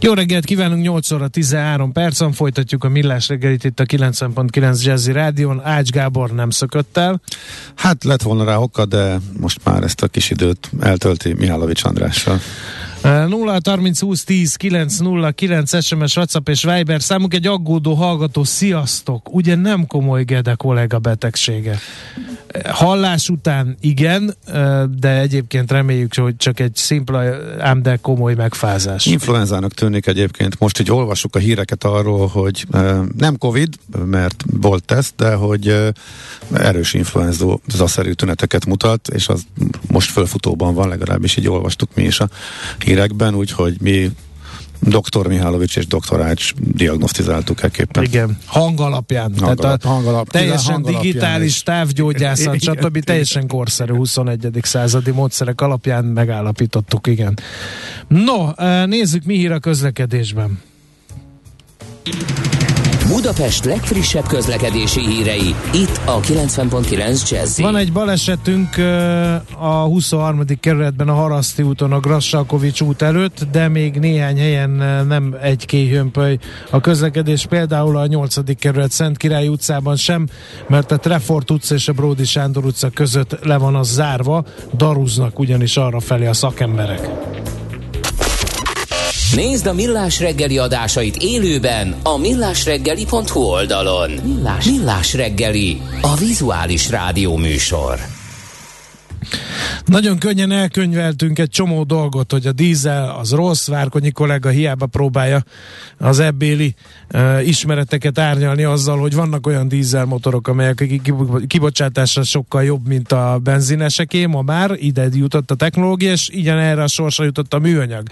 Jó reggelt kívánunk, 8 óra 13 percen folytatjuk a millás reggelit itt a 90.9 Jazzy Rádion. Ács Gábor nem szökött el. Hát lett volna rá oka, de most már ezt a kis időt eltölti Mihálovics Andrással. 0 30 20 10 9 0 9 SMS, WhatsApp és Viber számunk egy aggódó hallgató. Sziasztok! Ugye nem komoly Gede kollega betegsége. Hallás után igen, de egyébként reméljük, hogy csak egy szimpla, ám de komoly megfázás. Influenzának tűnik egyébként. Most így olvasok a híreket arról, hogy nem Covid, mert volt teszt, de hogy erős influenza-szerű tüneteket mutat, és az most fölfutóban van, legalábbis így olvastuk mi is a hírekben, úgyhogy mi Dr. Mihálovics és Dr. Ács diagnosztizáltuk ekképpen. Igen, hang alapján. Hang Tehát a hang alap, teljesen hang digitális is. távgyógyászat, stb. teljesen korszerű 21. századi módszerek alapján megállapítottuk, igen. No, nézzük mi hír a közlekedésben. Budapest legfrissebb közlekedési hírei, itt a 90.9 jazz Van egy balesetünk a 23. kerületben a Haraszti úton a Grassalkovics út előtt, de még néhány helyen nem egy kéhömpöly a közlekedés, például a 8. kerület Szent Király utcában sem, mert a Trefort utca és a Bródi Sándor utca között le van az zárva, darúznak ugyanis arra felé a szakemberek. Nézd a Millás reggeli adásait élőben a millásreggeli.hu oldalon. Millás, Millás reggeli, a vizuális rádió műsor. Nagyon könnyen elkönyveltünk egy csomó dolgot, hogy a dízel az rossz, Várkonyi kollega hiába próbálja az ebbéli uh, ismereteket árnyalni azzal, hogy vannak olyan dízelmotorok, amelyek kibocsátásra sokkal jobb, mint a benzineseké, ma már ide jutott a technológia, és igen erre a sorsra jutott a műanyag.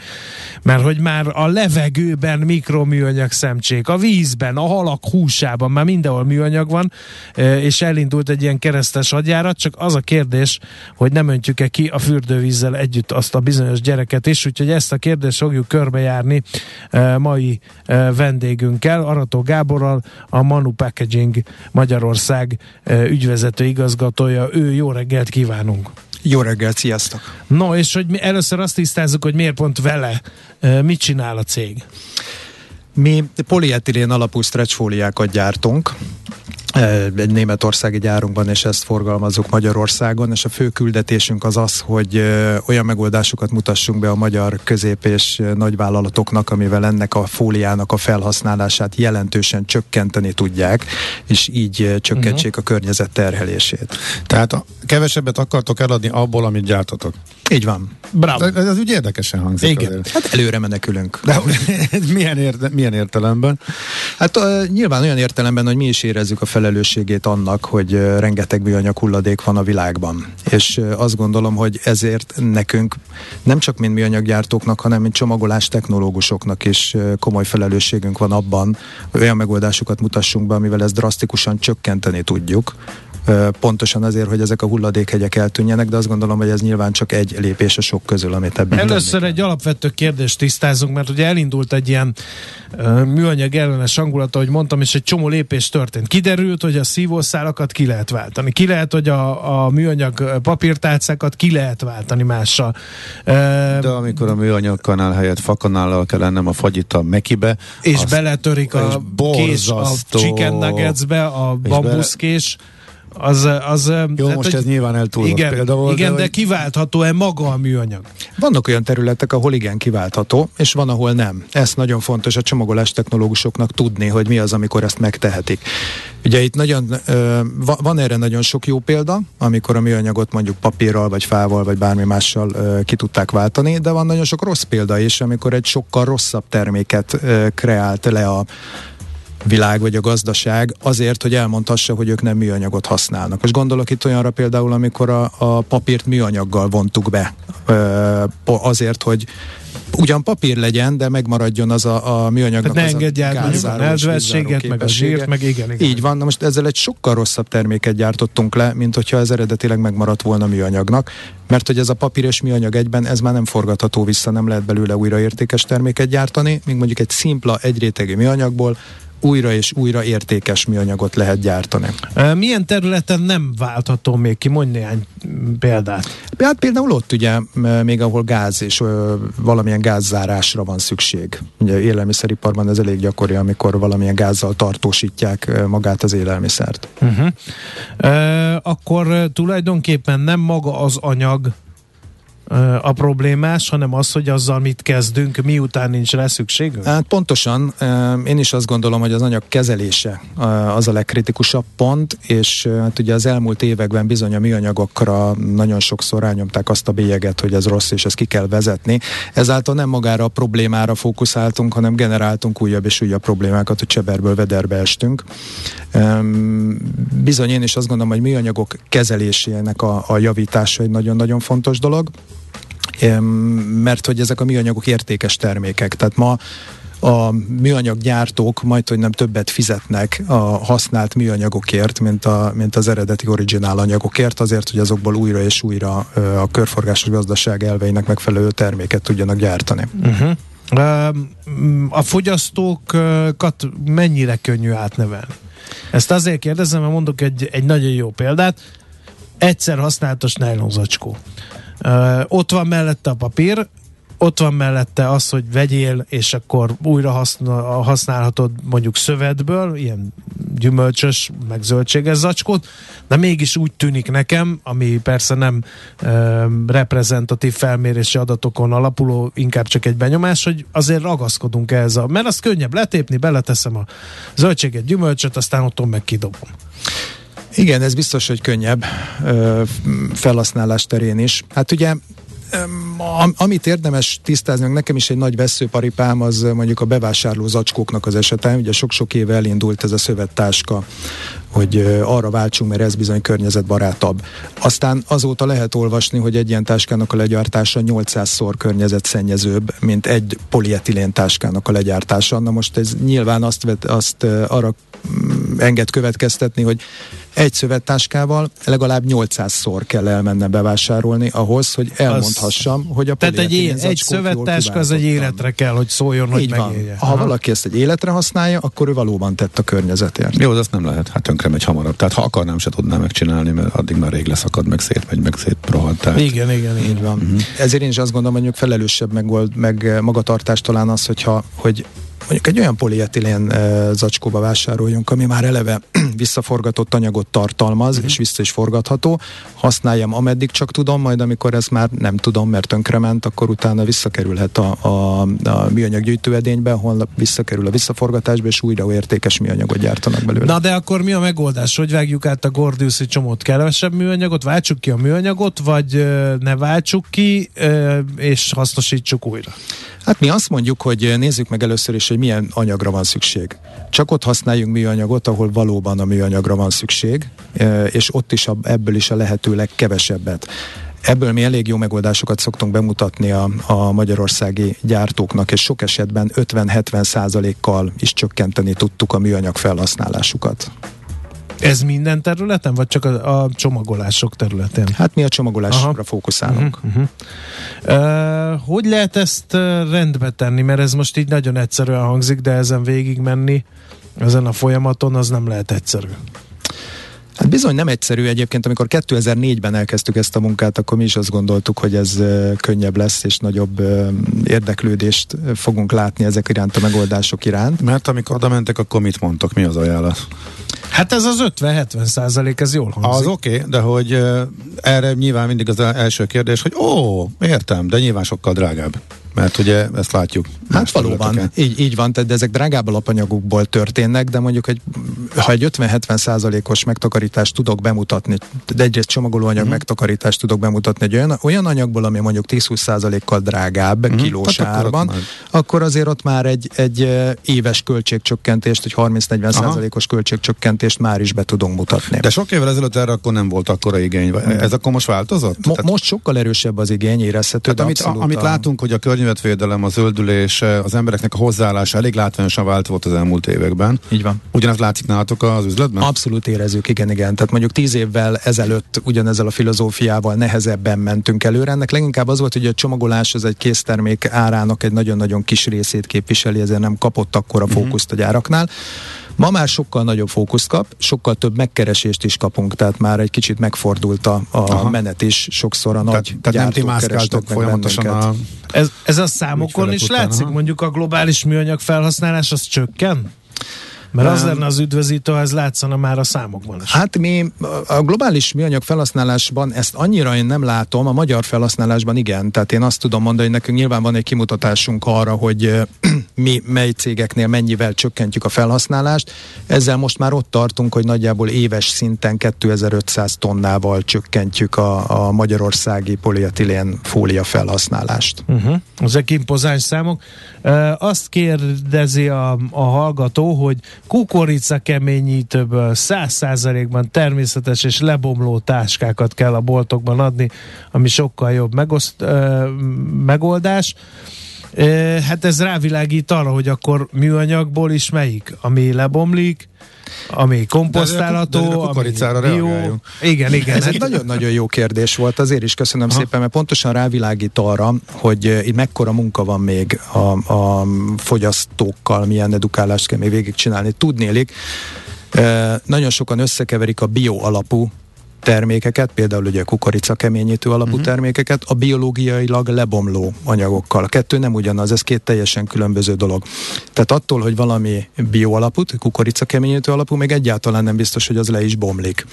Mert hogy már a levegőben mikroműanyag szemcsék, a vízben, a halak húsában, már mindenhol műanyag van, és elindult egy ilyen keresztes hadjárat, csak az a kérdés, hogy nem öntjük-e ki a fürdővízzel együtt azt a bizonyos gyereket is, úgyhogy ezt a kérdést fogjuk körbejárni e, mai e, vendégünkkel, Arató Gáborral, a Manu Packaging Magyarország e, ügyvezető igazgatója. Ő jó reggelt kívánunk! Jó reggelt, sziasztok! No, és hogy mi először azt tisztázzuk, hogy miért pont vele, mit csinál a cég? Mi polietilén alapú stretchfóliákat gyártunk, egy németországi gyárunkban, és ezt forgalmazzuk Magyarországon, és a fő küldetésünk az az, hogy olyan megoldásokat mutassunk be a magyar közép- és nagyvállalatoknak, amivel ennek a fóliának a felhasználását jelentősen csökkenteni tudják, és így csökkentsék uh-huh. a környezet terhelését. Tehát kevesebbet akartok eladni abból, amit gyártatok? Így van. Bravo. Ez, ez úgy érdekesen hangzik. Igen. Azért. Hát előre menekülünk. De milyen, érte, milyen értelemben? Hát uh, nyilván olyan értelemben, hogy mi is érezzük a felelősségét annak, hogy rengeteg műanyag hulladék van a világban. És azt gondolom, hogy ezért nekünk nem csak mint műanyaggyártóknak, hanem mint csomagolás technológusoknak is komoly felelősségünk van abban, hogy olyan megoldásokat mutassunk be, amivel ezt drasztikusan csökkenteni tudjuk, pontosan azért, hogy ezek a hulladékhegyek eltűnjenek, de azt gondolom, hogy ez nyilván csak egy lépés a sok közül, amit ebben Először egy alapvető kérdést tisztázunk, mert ugye elindult egy ilyen uh, műanyag ellenes hangulata, ahogy mondtam, és egy csomó lépés történt. Kiderült, hogy a szívószálakat ki lehet váltani. Ki lehet, hogy a, a műanyag papírtálcákat ki lehet váltani mással. Uh, de amikor a műanyag kanál helyett fakanállal kell lennem a fagyit a mekibe, és beletörik a kés a chicken nuggetsbe, a bambuszkés, az, az, Jó, hát, most ez nyilván eltúlzott igen, példa volt. Igen, de, de kiváltható-e maga a műanyag? Vannak olyan területek, ahol igen kiváltható, és van, ahol nem. Ez nagyon fontos a csomagolás technológusoknak tudni, hogy mi az, amikor ezt megtehetik. Ugye itt nagyon, van erre nagyon sok jó példa, amikor a műanyagot mondjuk papírral, vagy fával, vagy bármi mással ki tudták váltani, de van nagyon sok rossz példa is, amikor egy sokkal rosszabb terméket kreált le a világ vagy a gazdaság azért, hogy elmondhassa, hogy ők nem műanyagot használnak. Most gondolok itt olyanra például, amikor a, a papírt műanyaggal vontuk be, azért, hogy ugyan papír legyen, de megmaradjon az a, a műanyagnak hát az ne engedj a nedvességet, meg a zsírt, meg igen, igen. Így van, na most ezzel egy sokkal rosszabb terméket gyártottunk le, mint hogyha ez eredetileg megmaradt volna műanyagnak, mert hogy ez a papír és műanyag egyben, ez már nem forgatható vissza, nem lehet belőle újraértékes terméket gyártani, míg mondjuk egy szimpla egyrétegi műanyagból újra és újra értékes műanyagot lehet gyártani. Milyen területen nem váltható még ki? Mondj néhány példát. Hát például ott ugye, még ahol gáz és valamilyen gázzárásra van szükség. Ugye élelmiszeriparban ez elég gyakori, amikor valamilyen gázzal tartósítják magát az élelmiszert. Uh-huh. Uh, akkor tulajdonképpen nem maga az anyag a problémás, hanem az, hogy azzal mit kezdünk, miután nincs rá szükségünk? Hát pontosan. Én is azt gondolom, hogy az anyag kezelése az a legkritikusabb pont, és hát ugye az elmúlt években bizony a műanyagokra nagyon sokszor rányomták azt a bélyeget, hogy ez rossz, és ezt ki kell vezetni. Ezáltal nem magára a problémára fókuszáltunk, hanem generáltunk újabb és újabb problémákat, hogy cseberből vederbe estünk. Bizony én is azt gondolom, hogy műanyagok kezelésének a, a javítása egy nagyon-nagyon fontos dolog mert hogy ezek a műanyagok értékes termékek. Tehát ma a műanyaggyártók majd, hogy nem többet fizetnek a használt műanyagokért, mint, a, mint az eredeti originál anyagokért, azért, hogy azokból újra és újra a körforgásos gazdaság elveinek megfelelő terméket tudjanak gyártani. Uh-huh. A fogyasztókat mennyire könnyű átnevelni? Ezt azért kérdezem, mert mondok egy, egy nagyon jó példát. Egyszer használatos nejlonzacskó. Uh, ott van mellette a papír, ott van mellette az, hogy vegyél, és akkor újra használ, használhatod mondjuk szövetből, ilyen gyümölcsös, meg zöldséges zacskót, de mégis úgy tűnik nekem, ami persze nem e, reprezentatív felmérési adatokon alapuló, inkább csak egy benyomás, hogy azért ragaszkodunk ehhez, a, mert az könnyebb letépni, beleteszem a zöldséget, gyümölcsöt, aztán otthon meg kidobom. Igen, ez biztos, hogy könnyebb felhasználás terén is. Hát ugye amit érdemes tisztázni, nekem is egy nagy veszőparipám az mondjuk a bevásárló zacskóknak az esete. Ugye sok-sok éve elindult ez a szövettáska, hogy arra váltsunk, mert ez bizony környezetbarátabb. Aztán azóta lehet olvasni, hogy egy ilyen táskának a legyártása 800-szor környezetszennyezőbb, mint egy polietilén táskának a legyártása. Na most ez nyilván azt, vet, azt arra mm, enged következtetni, hogy egy szövettáskával legalább 800-szor kell elmenne bevásárolni ahhoz, hogy elmondhassam, az, hogy a Tehát egy, é- egy szövettáska az egy életre kell, hogy szóljon, Így hogy van. Ha Aha. valaki ezt egy életre használja, akkor ő valóban tett a környezetért. Jó, az azt nem lehet, hát tönkre megy hamarabb. Tehát ha akarnám, se tudnám megcsinálni, mert addig már rég leszakad, meg szét megy, meg szét rohad. Tehát... Igen, igen, igen. Így van. Uh-huh. Ezért én is azt gondolom, hogy mondjuk felelősebb meg, meg magatartás talán az, hogyha, hogy mondjuk egy olyan polietilén e, zacskóba vásároljunk, ami már eleve visszaforgatott anyagot tartalmaz, uh-huh. és vissza is forgatható, használjam ameddig csak tudom, majd amikor ez már nem tudom, mert tönkrement, akkor utána visszakerülhet a, a, a műanyag gyűjtőedénybe, ahol visszakerül a visszaforgatásba, és újra értékes műanyagot gyártanak belőle. Na de akkor mi a megoldás? Hogy vágjuk át a Gordiuszi csomót? Kevesebb műanyagot? Váltsuk ki a műanyagot, vagy ne váltsuk ki, és hasznosítsuk újra? Hát mi azt mondjuk, hogy nézzük meg először is, hogy milyen anyagra van szükség. Csak ott használjunk műanyagot, ahol valóban a műanyagra van szükség, e, és ott is a, ebből is a lehető legkevesebbet. Ebből mi elég jó megoldásokat szoktunk bemutatni a, a magyarországi gyártóknak, és sok esetben 50-70 százalékkal is csökkenteni tudtuk a műanyag felhasználásukat. Ez minden területen, vagy csak a, a csomagolások területén? Hát mi a csomagolásra Aha. fókuszálunk. Uh-huh, uh-huh. Uh, hogy lehet ezt rendbe tenni? Mert ez most így nagyon egyszerűen hangzik, de ezen végig menni ezen a folyamaton az nem lehet egyszerű. Hát bizony nem egyszerű egyébként, amikor 2004-ben elkezdtük ezt a munkát, akkor mi is azt gondoltuk, hogy ez könnyebb lesz, és nagyobb érdeklődést fogunk látni ezek iránt a megoldások iránt. Mert amikor oda mentek, akkor mit mondtok, mi az ajánlat? Hát ez az 50-70 százalék, ez jól hangzik. Az oké, okay, de hogy uh, erre nyilván mindig az első kérdés, hogy ó, értem, de nyilván sokkal drágább. Mert ugye ezt látjuk. Hát valóban, így, így van, tehát de ezek drágább alapanyagokból történnek, de mondjuk egy ha egy 50-70 százalékos megtakarítást tudok bemutatni, de egyrészt csomagolóanyag uh-huh. megtakarítást tudok bemutatni egy olyan, olyan anyagból, ami mondjuk 10-20 százalékkal drágább uh-huh. kilós hát árban, akkor, akkor azért ott már egy, egy éves költségcsökkentést, egy 30-40 százalékos költségcsökkentést már is be tudunk mutatni. De sok évvel ezelőtt erre akkor nem volt akkora igény. Ez akkor most változott? Mo- Tehát... Most sokkal erősebb az igény, érezhető. Tehát amit, a, amit a... látunk, hogy a környezetvédelem, a zöldülés, az embereknek a hozzáállása elég látványosan vált volt az elmúlt években. Így van. Ugyanezt látszik nálatok az üzletben? Abszolút érezzük, igen, igen. Tehát mondjuk tíz évvel ezelőtt ugyanezzel a filozófiával nehezebben mentünk előre. Ennek leginkább az volt, hogy a csomagolás az egy késztermék árának egy nagyon-nagyon kis részét képviseli, ezért nem kapott akkora uh-huh. fókuszt a gyáraknál. Ma már sokkal nagyobb fókuszt kap, sokkal több megkeresést is kapunk, tehát már egy kicsit megfordult a, a menet is, sokszor a nagy Tehát, tehát nem ti folyamatosan a... Ez, ez a számokon is látszik, ha? mondjuk a globális műanyag felhasználás az csökken? Mert az lenne az üdvözítő, ha ez látszana már a számokban is. Hát mi a globális műanyag felhasználásban ezt annyira én nem látom, a magyar felhasználásban igen. Tehát én azt tudom mondani, hogy nekünk nyilván van egy kimutatásunk arra, hogy mi mely cégeknél mennyivel csökkentjük a felhasználást. Ezzel most már ott tartunk, hogy nagyjából éves szinten 2500 tonnával csökkentjük a, a magyarországi polietilén fólia felhasználást. Uh-huh. Ezek impozáns számok. E, azt kérdezi a, a hallgató, hogy kukorica keményítőből 100%-ban természetes és lebomló táskákat kell a boltokban adni, ami sokkal jobb megoszt, e, megoldás. Hát ez rávilágít arra, hogy akkor műanyagból is melyik? Ami lebomlik, ami komposztálható, de, de kukoricára ami bio. Igen, igen. Ez egy nagyon-nagyon jó kérdés volt, azért is köszönöm ha. szépen, mert pontosan rávilágít arra, hogy itt mekkora munka van még a, a fogyasztókkal, milyen edukálást kell még végigcsinálni. Tudnélik, nagyon sokan összekeverik a bio alapú termékeket, például ugye kukorica keményítő alapú uh-huh. termékeket, a biológiailag lebomló anyagokkal. A kettő nem ugyanaz, ez két teljesen különböző dolog. Tehát attól, hogy valami bio alapú, kukorica keményítő alapú, még egyáltalán nem biztos, hogy az le is bomlik.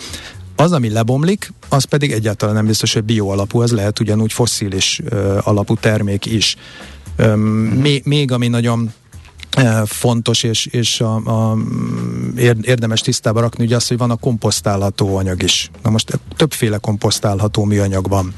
Az, ami lebomlik, az pedig egyáltalán nem biztos, hogy bio alapú, az lehet ugyanúgy fosszilis uh, alapú termék is. Um, uh-huh. még, még ami nagyon fontos, és, és a, a, érdemes tisztába rakni, ugye az, hogy van a komposztálható anyag is. Na most többféle komposztálható műanyag van.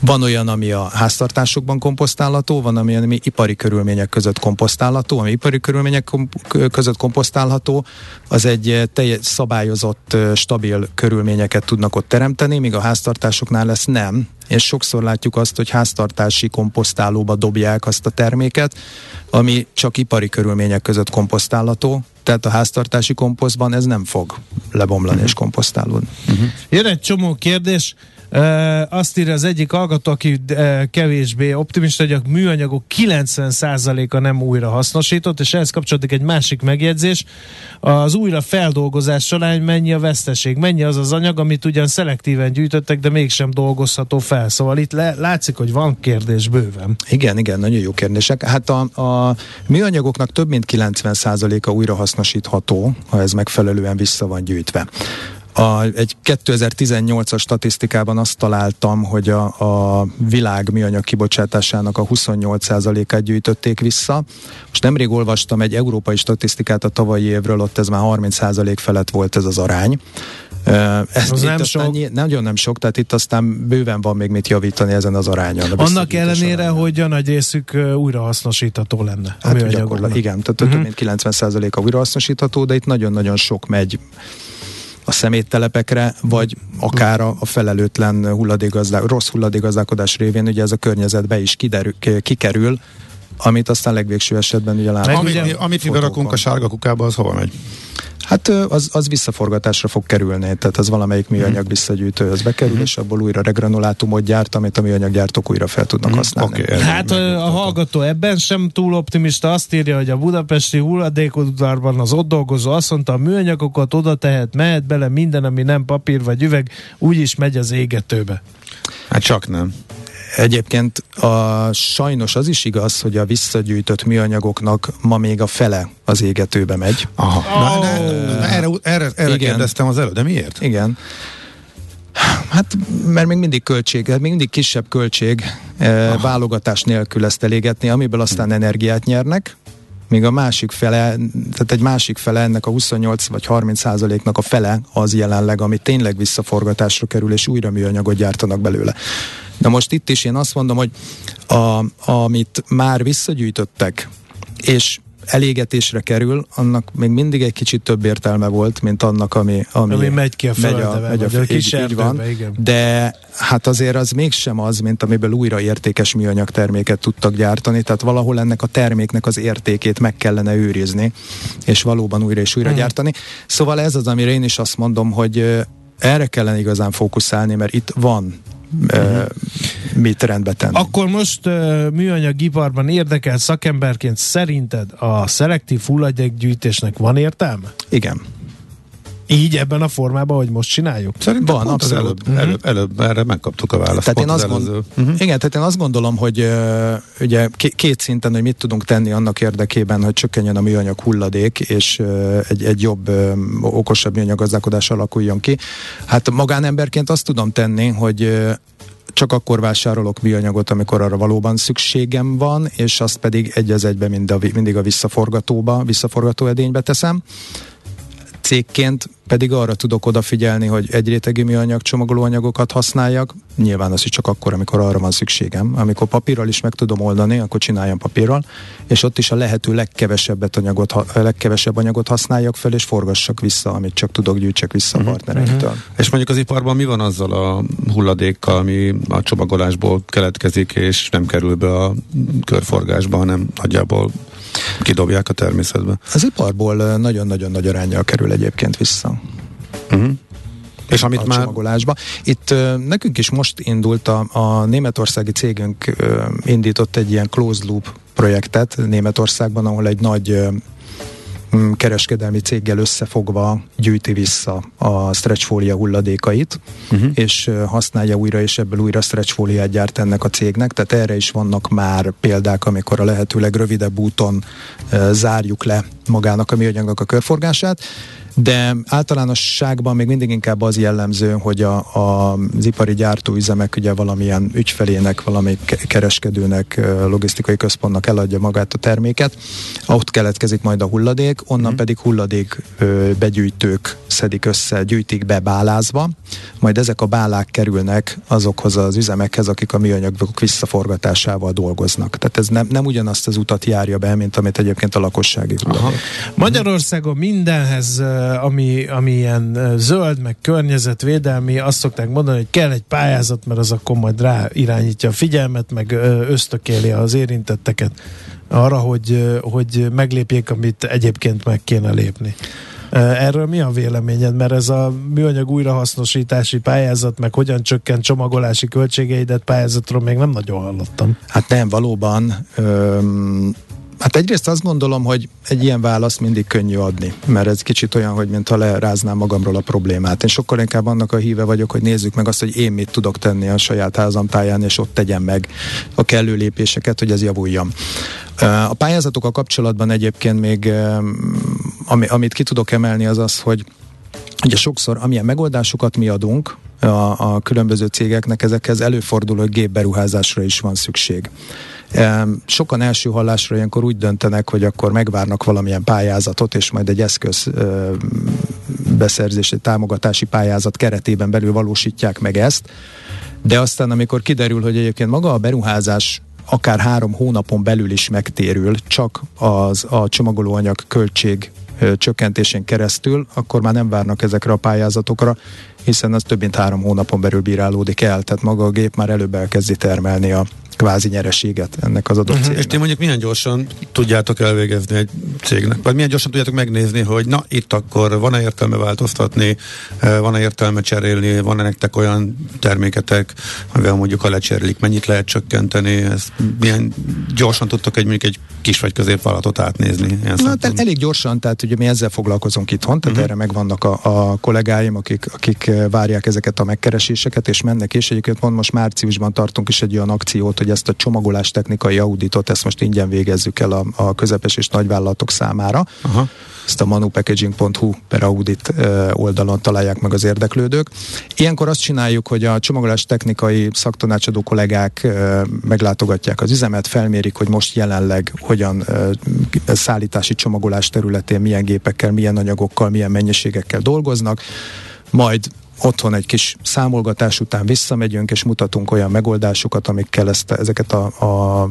Van olyan, ami a háztartásokban komposztálható, van ami, ami ipari körülmények között komposztálható, ami ipari körülmények kom- között komposztálható, az egy teljes szabályozott, stabil körülményeket tudnak ott teremteni, míg a háztartásoknál lesz nem, és sokszor látjuk azt, hogy háztartási komposztálóba dobják azt a terméket, ami csak ipari körülmények között komposztálható, tehát a háztartási komposztban ez nem fog lebomlani uh-huh. és komposztálódni. Uh-huh. Jön egy csomó kérdés, azt írja az egyik hallgató, aki kevésbé optimista, hogy a műanyagok 90%-a nem újra hasznosított, és ehhez kapcsolódik egy másik megjegyzés. Az újra feldolgozás során mennyi a veszteség, mennyi az az anyag, amit ugyan szelektíven gyűjtöttek, de mégsem dolgozható fel. Szóval itt le, látszik, hogy van kérdés bőven. Igen, igen, nagyon jó kérdések. Hát a, a műanyagoknak több mint 90%-a újra hasznosítható, ha ez megfelelően vissza van gyűjtve. A, egy 2018-as statisztikában azt találtam, hogy a, a világ műanyag kibocsátásának a 28%-át gyűjtötték vissza. Most nemrég olvastam egy európai statisztikát a tavalyi évről, ott ez már 30% felett volt ez az arány. Ez az nem sok. Ny- nagyon nem sok, tehát itt aztán bőven van még mit javítani ezen az arányon. Annak ellenére, arányon. hogy a nagy részük újrahasznosítható lenne. Hát gyakorlatilag, igen, tehát uh-huh. több mint 90%-a újrahasznosítható, de itt nagyon-nagyon sok megy a szeméttelepekre, vagy akár a, a felelőtlen hulladékgazdá, rossz hulladékgazdálkodás révén ugye ez a környezetbe is kiderül, kikerül, amit aztán legvégső esetben ugye látunk. Amit, amit mi berakunk a sárga kukába, az hova megy? Hát az, az visszaforgatásra fog kerülni, tehát az valamelyik műanyag hmm. visszagyűjtőhöz bekerül, hmm. és abból újra regranulátumot gyárt, amit a műanyaggyártók újra fel tudnak hmm. használni. Okay, hát a, a hallgató ebben sem túl optimista, azt írja, hogy a budapesti hulladékodvárban az ott dolgozó azt mondta, a műanyagokat oda tehet, mehet bele minden, ami nem papír vagy üveg, úgyis megy az égetőbe. Hát csak nem. Egyébként a, sajnos az is igaz, hogy a visszagyűjtött műanyagoknak ma még a fele az égetőbe megy. Aha. Oh. Na, na, na, erre erre, erre kérdeztem az előtt, de miért? Igen. Hát, mert még mindig költség, hát még mindig kisebb költség eh, válogatás nélkül ezt elégetni, amiből aztán energiát nyernek, míg a másik fele, tehát egy másik fele ennek a 28 vagy 30 százaléknak a fele az jelenleg, ami tényleg visszaforgatásra kerül, és újra műanyagot gyártanak belőle. Na most itt is én azt mondom, hogy a, amit már visszagyűjtöttek, és elégetésre kerül, annak még mindig egy kicsit több értelme volt, mint annak, ami, ami, ami megy ki a földbe, megy a, megy a, a kis így, így van, igen. De hát azért az mégsem az, mint amiből újra értékes műanyag terméket tudtak gyártani, tehát valahol ennek a terméknek az értékét meg kellene őrizni, és valóban újra és újra mm. gyártani. Szóval ez az, amire én is azt mondom, hogy erre kellene igazán fókuszálni, mert itt van uh-huh. mit rendbe tenni. Akkor most uh, műanyagiparban érdekelt szakemberként szerinted a szelektív hulladékgyűjtésnek van értelme? Igen. Így ebben a formában, hogy most csináljuk? Szerintem van, abszolút. Előbb, uh-huh. előbb, előbb erre megkaptuk a választ. Tehát én azt gond... uh-huh. Igen, tehát én azt gondolom, hogy uh, ugye két szinten, hogy mit tudunk tenni annak érdekében, hogy csökkenjen a műanyag hulladék, és uh, egy, egy jobb, uh, okosabb műanyagazdálkodás alakuljon ki. Hát magánemberként azt tudom tenni, hogy uh, csak akkor vásárolok műanyagot, amikor arra valóban szükségem van, és azt pedig egy az egybe mind a, mindig a visszaforgatóba, visszaforgató edénybe teszem cégként pedig arra tudok odafigyelni, hogy egy rétegű műanyag csomagolóanyagokat használjak, nyilván az is csak akkor, amikor arra van szükségem. Amikor papírral is meg tudom oldani, akkor csináljam papírral, és ott is a lehető legkevesebbet anyagot, a legkevesebb anyagot használjak fel, és forgassak vissza, amit csak tudok, gyűjtsek vissza uh-huh. a mhm. partnereimtől. Uh-huh. És mondjuk az iparban mi van azzal a hulladékkal, ami a csomagolásból keletkezik, és nem kerül be a körforgásba, hanem nagyjából kidobják a természetbe. Az iparból nagyon-nagyon nagy arányjal kerül egyébként vissza. Uh-huh. És amit a már... csomagolásba. Itt uh, nekünk is most indult a, a németországi cégünk uh, indított egy ilyen closed loop projektet Németországban, ahol egy nagy Mm, kereskedelmi céggel összefogva gyűjti vissza a stretchfólia hulladékait, uh-huh. és használja újra, és ebből újra stretchfóliát gyárt ennek a cégnek, tehát erre is vannak már példák, amikor a lehető legrövidebb úton zárjuk le magának a műanyagnak a körforgását, de általánosságban még mindig inkább az jellemző, hogy a, a, az ipari gyártóüzemek ugye valamilyen ügyfelének, valami kereskedőnek, logisztikai központnak eladja magát a terméket, ott keletkezik majd a hulladék, onnan mm. pedig hulladék ö, begyűjtők szedik össze, gyűjtik be bálázva, majd ezek a bálák kerülnek azokhoz az üzemekhez, akik a műanyagok visszaforgatásával dolgoznak. Tehát ez nem, nem ugyanazt az utat járja be, mint amit egyébként a lakossági hulladék. Magyarországon mindenhez ami, ami ilyen zöld, meg környezetvédelmi, azt szokták mondani, hogy kell egy pályázat, mert az akkor majd rá irányítja a figyelmet, meg ösztökéli az érintetteket arra, hogy, hogy meglépjék, amit egyébként meg kéne lépni. Erről mi a véleményed? Mert ez a műanyag újrahasznosítási pályázat, meg hogyan csökkent csomagolási költségeidet pályázatról még nem nagyon hallottam. Hát nem, valóban. Öm, Hát egyrészt azt gondolom, hogy egy ilyen választ mindig könnyű adni, mert ez kicsit olyan, hogy mintha leráznám magamról a problémát. Én sokkal inkább annak a híve vagyok, hogy nézzük meg azt, hogy én mit tudok tenni a saját házam táján, és ott tegyem meg a kellő lépéseket, hogy ez javuljon. A pályázatokkal kapcsolatban egyébként még, ami, amit ki tudok emelni, az az, hogy Ugye sokszor, amilyen megoldásokat mi adunk a, a különböző cégeknek, ezekhez előfordul, hogy gépberuházásra is van szükség. Sokan első hallásra ilyenkor úgy döntenek, hogy akkor megvárnak valamilyen pályázatot, és majd egy eszköz beszerzési, támogatási pályázat keretében belül valósítják meg ezt. De aztán, amikor kiderül, hogy egyébként maga a beruházás akár három hónapon belül is megtérül, csak az a csomagolóanyag költség csökkentésén keresztül, akkor már nem várnak ezekre a pályázatokra, hiszen az több mint három hónapon belül bírálódik el, tehát maga a gép már előbb elkezdi termelni a kvázi nyereséget ennek az adott uh-huh. cégnek. És ti mondjuk milyen gyorsan tudjátok elvégezni egy cégnek? Vagy milyen gyorsan tudjátok megnézni, hogy na, itt akkor van-e értelme változtatni, eh, van-e értelme cserélni, van-e nektek olyan terméketek, amivel mondjuk ha lecserélik, mennyit lehet csökkenteni, ezt milyen gyorsan tudtok egy mondjuk egy kis vagy középvállalatot átnézni? Na, tehát elég gyorsan, tehát ugye mi ezzel foglalkozunk itthon, tehát uh-huh. erre megvannak a, a kollégáim, akik, akik várják ezeket a megkereséseket, és mennek, és egyébként pont most márciusban tartunk is egy olyan akciót, hogy hogy ezt a csomagolás technikai auditot, ezt most ingyen végezzük el a, a közepes és nagyvállalatok számára. Aha. Ezt a manupackaging.hu per audit oldalon találják meg az érdeklődők. Ilyenkor azt csináljuk, hogy a csomagolás technikai szaktanácsadó kollégák meglátogatják az üzemet, felmérik, hogy most jelenleg hogyan szállítási csomagolás területén milyen gépekkel, milyen anyagokkal, milyen mennyiségekkel dolgoznak, majd otthon egy kis számolgatás után visszamegyünk, és mutatunk olyan megoldásokat, amikkel ezt, ezeket a, a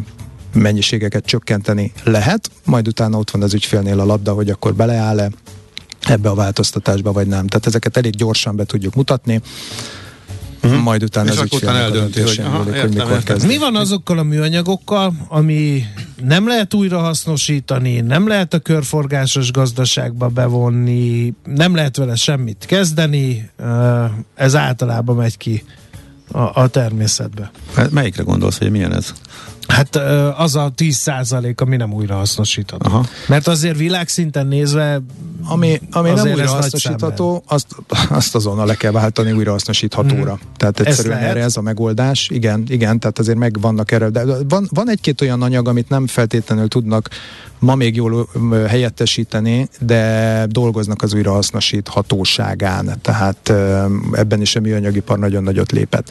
mennyiségeket csökkenteni lehet, majd utána ott van az ügyfélnél a labda, hogy akkor beleáll-e ebbe a változtatásba, vagy nem. Tehát ezeket elég gyorsan be tudjuk mutatni. Uh-huh. Majd utána és az utána eldönti, hogy, aha, múlik, hogy mikor. Mi van azokkal a műanyagokkal, ami nem lehet újra hasznosítani, nem lehet a körforgásos gazdaságba bevonni, nem lehet vele semmit kezdeni, ez általában megy ki a, a természetbe. Hát melyikre gondolsz, hogy milyen ez? Hát az a 10 százalék, ami nem újrahasznosítható. Aha. Mert azért világszinten nézve ami, ami nem újrahasznosítható, azt, azt azonnal le kell váltani újrahasznosíthatóra. Hmm. Tehát egyszerűen erre ez a megoldás. Igen, igen, tehát azért megvannak erre. De van, van egy-két olyan anyag, amit nem feltétlenül tudnak ma még jól helyettesíteni, de dolgoznak az újrahasznosíthatóságán. Tehát ebben is a műanyagipar nagyon nagyot lépett.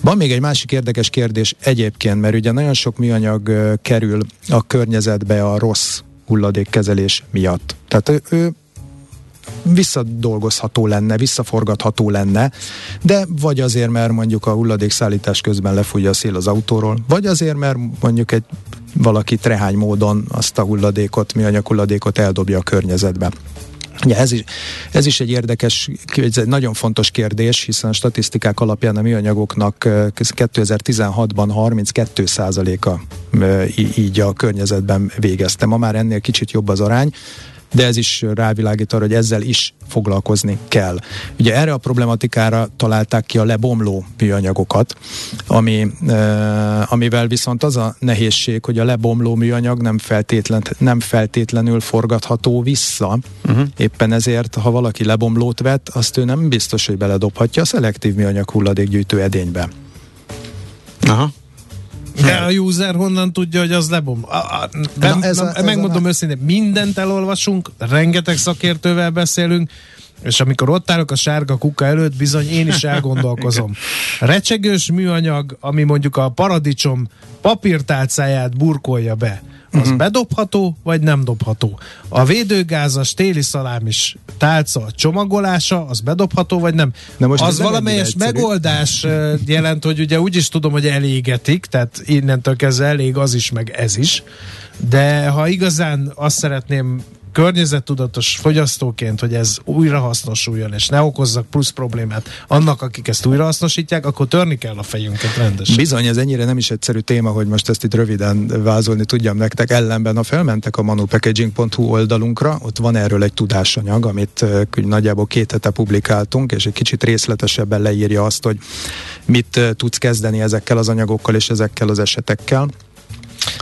Van még egy másik érdekes kérdés egyébként, mert ugye nagyon sok műanyag kerül a környezetbe a rossz hulladékkezelés miatt. Tehát ő, ő visszadolgozható lenne, visszaforgatható lenne, de vagy azért, mert mondjuk a hulladékszállítás közben lefújja a szél az autóról, vagy azért, mert mondjuk egy valaki trehány módon azt a hulladékot, műanyag hulladékot eldobja a környezetbe. Ja, ez, is, ez is egy érdekes, egy nagyon fontos kérdés, hiszen a statisztikák alapján a műanyagoknak 2016-ban 32 a így a környezetben végezte. Ma már ennél kicsit jobb az arány, de ez is rávilágít arra, hogy ezzel is foglalkozni kell. Ugye erre a problematikára találták ki a lebomló műanyagokat, ami, amivel viszont az a nehézség, hogy a lebomló műanyag nem, feltétlen, nem feltétlenül forgatható vissza. Uh-huh. Éppen ezért, ha valaki lebomlót vett, azt ő nem biztos, hogy beledobhatja a szelektív műanyag hulladékgyűjtő edénybe. Aha. De a user honnan tudja, hogy az lebom? A, a, nem, Na ez a, ez megmondom a... őszintén, mindent elolvasunk, rengeteg szakértővel beszélünk, és amikor ott állok a sárga kuka előtt, bizony én is elgondolkozom. Recsegős műanyag, ami mondjuk a paradicsom papírtálcáját burkolja be az uh-huh. bedobható, vagy nem dobható. A védőgázas téli szalámis tálca csomagolása, az bedobható, vagy nem. De most az valamelyes megoldás jelent, hogy ugye úgy is tudom, hogy elégetik, tehát innentől kezdve elég az is, meg ez is. De ha igazán azt szeretném környezettudatos fogyasztóként, hogy ez újra hasznosuljon, és ne okozzak plusz problémát annak, akik ezt újra hasznosítják, akkor törni kell a fejünket rendesen. Bizony, ez ennyire nem is egyszerű téma, hogy most ezt itt röviden vázolni tudjam nektek. Ellenben, ha felmentek a manupackaging.hu oldalunkra, ott van erről egy tudásanyag, amit nagyjából két hete publikáltunk, és egy kicsit részletesebben leírja azt, hogy mit tudsz kezdeni ezekkel az anyagokkal és ezekkel az esetekkel.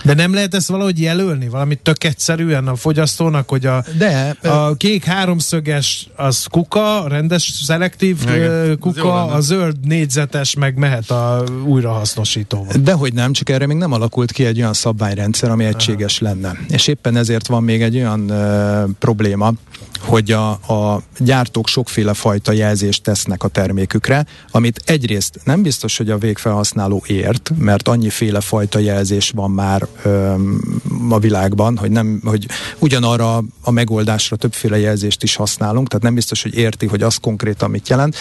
De nem lehet ezt valahogy jelölni? Valami tök egyszerűen a fogyasztónak, hogy a, De, a kék háromszöges az kuka, rendes szelektív igen, kuka, a zöld négyzetes meg mehet a újrahasznosítóba. Dehogy nem, csak erre még nem alakult ki egy olyan szabványrendszer, ami egységes Aha. lenne. És éppen ezért van még egy olyan uh, probléma, hogy a, a gyártók sokféle fajta jelzést tesznek a termékükre, amit egyrészt nem biztos, hogy a végfelhasználó ért, mert annyiféle fajta jelzés van már öm, a világban, hogy, nem, hogy ugyanarra a megoldásra többféle jelzést is használunk, tehát nem biztos, hogy érti, hogy az konkrétan mit jelent.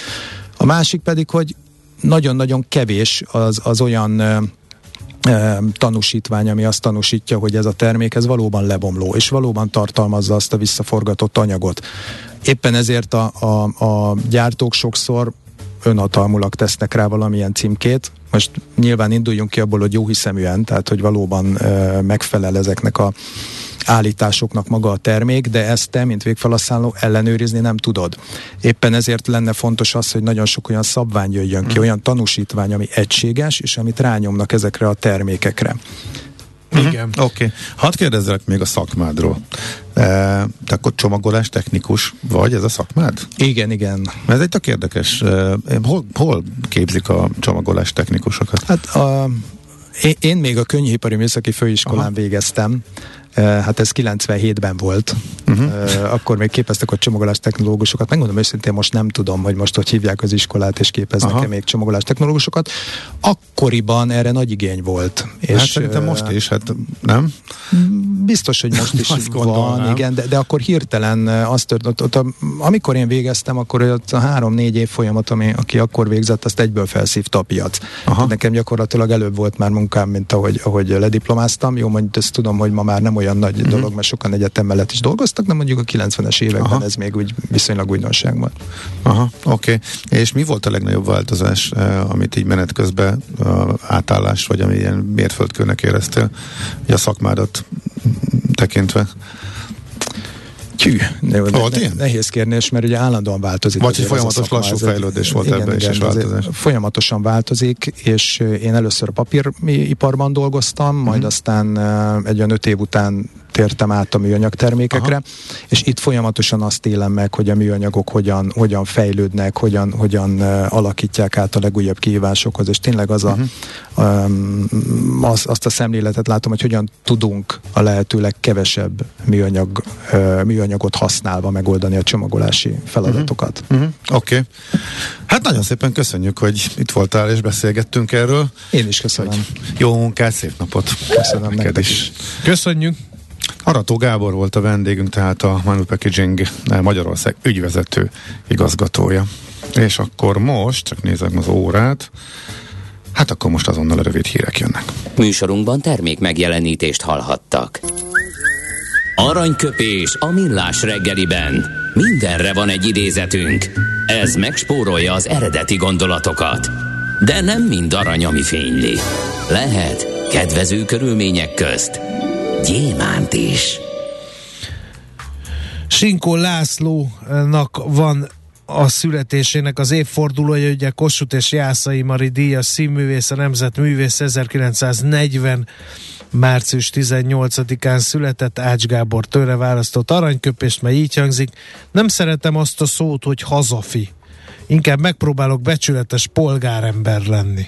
A másik pedig, hogy nagyon-nagyon kevés az, az olyan tanúsítvány, ami azt tanúsítja, hogy ez a termék ez valóban lebomló, és valóban tartalmazza azt a visszaforgatott anyagot. Éppen ezért a, a, a gyártók sokszor önhatalmulag tesznek rá valamilyen címkét. Most nyilván induljunk ki abból, hogy jó hiszeműen, tehát hogy valóban ö, megfelel ezeknek a állításoknak maga a termék, de ezt te, mint végfelhasználó ellenőrizni nem tudod. Éppen ezért lenne fontos az, hogy nagyon sok olyan szabvány jöjjön ki, mm. olyan tanúsítvány, ami egységes, és amit rányomnak ezekre a termékekre. Igen. Oké. Okay. Hadd kérdezzelek még a szakmádról. E, te akkor csomagolás technikus vagy, ez a szakmád? Igen, igen. Ez egy tök érdekes. E, hol, hol képzik a csomagolás technikusokat? Hát a Én, én még a Könnyűipari Műszaki Főiskolán Aha. végeztem, Hát ez 97-ben volt. Uh-huh. Akkor még képeztek ott csomagolás technológusokat. Megmondom őszintén, most nem tudom, hogy most hogy hívják az iskolát, és képeznek-e még csomagolás technológusokat. Akkoriban erre nagy igény volt. Hát és szerintem most is, hát nem? Biztos, hogy most is van, igen, de, de akkor hirtelen azt történt, ott, ott, amikor én végeztem, akkor ott a három-négy év folyamat, ami, aki akkor végzett, azt egyből felszívta a piac. Aha. Nekem gyakorlatilag előbb volt már munkám, mint ahogy, ahogy lediplomáztam. Jó, mondjuk ezt tudom, hogy ma már nem olyan nagy uh-huh. dolog, mert sokan egyetem mellett is dolgoztak, de mondjuk a 90-es években Aha. ez még úgy viszonylag újdonság volt. Aha, oké. Okay. És mi volt a legnagyobb változás, eh, amit így menet közben uh, átállás, vagy ami ilyen mérföldkőnek éreztél, a szakmádat tekintve? Hű, de, volt ne, nehéz kérdés, mert ugye állandóan változik. Vagy hogy folyamatos lassú fejlődés volt igen, ebben igen, is, és változás. Folyamatosan változik, és én először a papíriparban dolgoztam, majd uh-huh. aztán egy olyan öt év után tértem át a műanyag termékekre, Aha. és itt folyamatosan azt élem meg, hogy a műanyagok hogyan, hogyan fejlődnek, hogyan, hogyan uh, alakítják át a legújabb kihívásokhoz, és tényleg az a, uh-huh. um, az, azt a szemléletet látom, hogy hogyan tudunk a lehető legkevesebb műanyag, uh, műanyagot használva megoldani a csomagolási feladatokat. Uh-huh. Uh-huh. Oké. Okay. Hát nagyon szépen köszönjük, hogy itt voltál és beszélgettünk erről. Én is köszönöm. Hogy jó munkát, szép napot. Köszönöm neked is. is. Köszönjük. Arató Gábor volt a vendégünk, tehát a Manu Packaging eh, Magyarország ügyvezető igazgatója. És akkor most, csak nézem az órát, hát akkor most azonnal a rövid hírek jönnek. Műsorunkban termék megjelenítést hallhattak. Aranyköpés a millás reggeliben. Mindenre van egy idézetünk. Ez megspórolja az eredeti gondolatokat. De nem mind arany, ami fényli. Lehet kedvező körülmények közt gyémánt is. Sinkó Lászlónak van a születésének az évfordulója, ugye Kossuth és Jászai Mari díjas színművész, a nemzetművész 1940 március 18-án született Ács Gábor tőle választott aranyköpést, mert így hangzik. Nem szeretem azt a szót, hogy hazafi. Inkább megpróbálok becsületes polgárember lenni.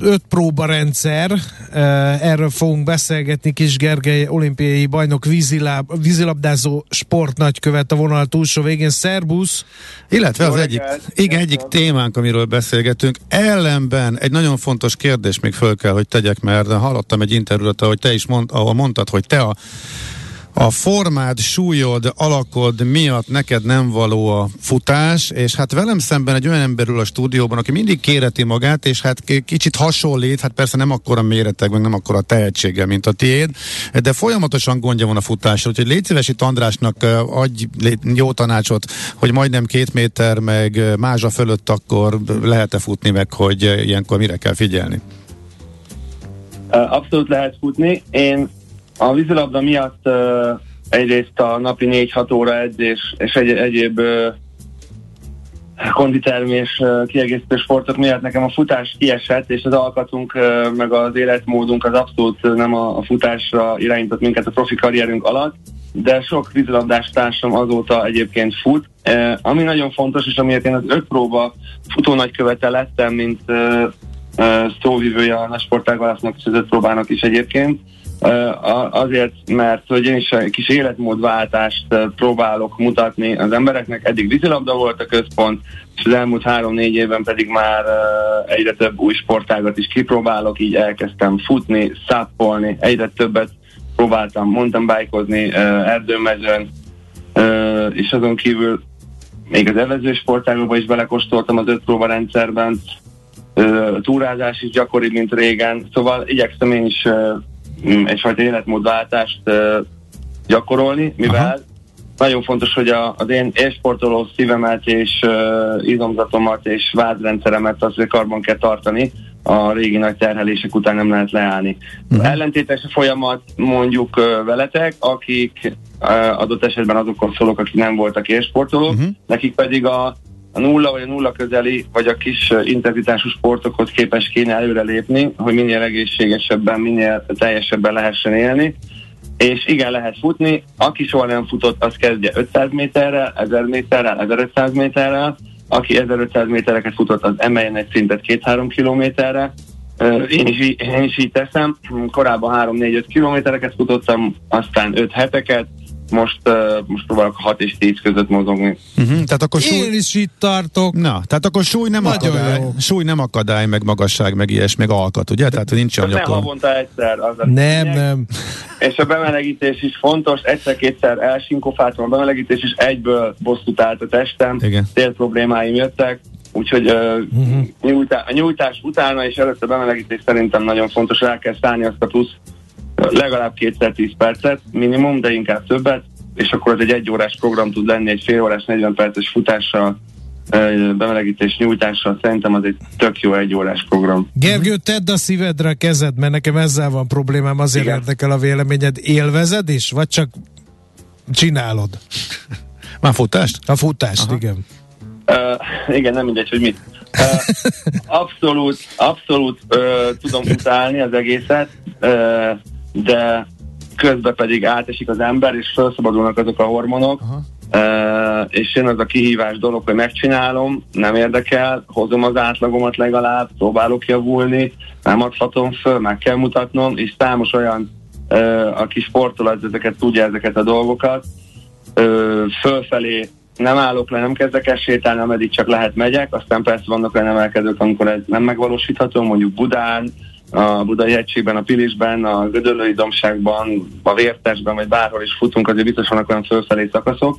öt próba rendszer, erről fogunk beszélgetni Kis Gergely, olimpiai bajnok vízilab, vízilabdázó sportnagykövet a vonal túlsó végén. Szerbusz! Illetve az egyik, igen, egyik témánk, amiről beszélgetünk, ellenben egy nagyon fontos kérdés még föl kell, hogy tegyek, mert hallottam egy interjút, ahogy te is mond, ahol mondtad, hogy te a a formád, súlyod, alakod miatt neked nem való a futás, és hát velem szemben egy olyan emberül a stúdióban, aki mindig kéreti magát, és hát kicsit hasonlít, hát persze nem akkora méretek, meg nem akkora tehetséggel, mint a tiéd, de folyamatosan gondja van a futásra, úgyhogy légy szíves itt Andrásnak adj jó tanácsot, hogy majdnem két méter, meg mázsa fölött akkor lehet-e futni meg, hogy ilyenkor mire kell figyelni? Abszolút lehet futni. Én a vízilabda miatt egyrészt a napi 4-6 óra edzés és egy, egyéb uh, konditermés uh, kiegészítő sportok miatt nekem a futás kiesett, és az alkatunk meg az életmódunk az abszolút nem a, futásra irányított minket a profi karrierünk alatt, de sok vízilabdás társam azóta egyébként fut. Ami nagyon fontos, és amiért én az öt próba futónagykövete lettem, mint szóvivője a nagy sportágalásznak és az öt próbának is egyébként, Azért, mert hogy én is egy kis életmódváltást próbálok mutatni az embereknek. Eddig vízilabda volt a központ, és az elmúlt három-négy évben pedig már egyre több új sportágat is kipróbálok, így elkezdtem futni, száppolni, egyre többet próbáltam mountainbikeozni erdőmezőn, és azon kívül még az evező sportágokba is belekóstoltam az öt próba rendszerben, túrázás is gyakori, mint régen, szóval igyekszem én is egyfajta életmódváltást gyakorolni, mivel Aha. nagyon fontos, hogy a, az én élsportoló szívemet és uh, izomzatomat és vádrendszeremet azért karban kell tartani, a régi nagy terhelések után nem lehet leállni. Uh-huh. Ellentétes a folyamat mondjuk uh, veletek, akik uh, adott esetben azokon szólok, akik nem voltak élsportolók, uh-huh. nekik pedig a, a nulla vagy a nulla közeli, vagy a kis intenzitású sportokhoz képes kéne előrelépni, hogy minél egészségesebben, minél teljesebben lehessen élni és igen, lehet futni. Aki soha nem futott, az kezdje 500 méterrel, 1000 méterrel, 1500 méterrel. Aki 1500 métereket futott, az emeljen egy szintet 2-3 kilométerre. Én is, én is így teszem. Korábban 3-4-5 kilométereket futottam, aztán 5 heteket, most, uh, most próbálok 6 és 10 között mozogni. Uh-huh, tehát akkor súly... Én is itt tartok. Na, tehát akkor súly nem Nagyon akadály, jó. súly nem akadály, meg magasság, meg ilyes, meg alkat, ugye? Tehát nincs olyan Nem havonta egyszer. Az nem, lényeg. nem. És a bemelegítés is fontos, egyszer-kétszer elsinkofáltam a bemelegítés, és egyből bosszút állt a testem, Igen. tél problémáim jöttek, Úgyhogy uh, uh-huh. nyújtá- a nyújtás utána és előtte a bemelegítés szerintem nagyon fontos, rá kell szállni azt a plusz legalább kétszer 10 percet minimum, de inkább többet, és akkor ez egy egyórás program tud lenni, egy fél órás, 40 perces futással, bemelegítés nyújtással, szerintem az egy tök jó egyórás program. Gergő, tedd a szívedre a kezed, mert nekem ezzel van problémám, azért Igen. érdekel a véleményed. Élvezed is, vagy csak csinálod? Már futást? A futást, Aha. igen. Uh, igen, nem mindegy, hogy mit. Uh, abszolút, abszolút uh, tudom utálni az egészet. Uh, de közben pedig átesik az ember, és felszabadulnak azok a hormonok, Aha. Uh, és jön az a kihívás dolog, hogy megcsinálom, nem érdekel, hozom az átlagomat legalább, próbálok javulni, nem adhatom föl, meg kell mutatnom, és számos olyan, uh, aki sportol, az ezeket tudja ezeket a dolgokat, uh, fölfelé nem állok le, nem kezdek el sétálni, ameddig csak lehet megyek, aztán persze vannak olyan emelkedők, amikor ez nem megvalósítható, mondjuk Budán, a Budai hegységben, a Pilisben, a Gödöllői domságban, a Vértesben, vagy bárhol is futunk, azért biztos vannak olyan fölfelé szakaszok,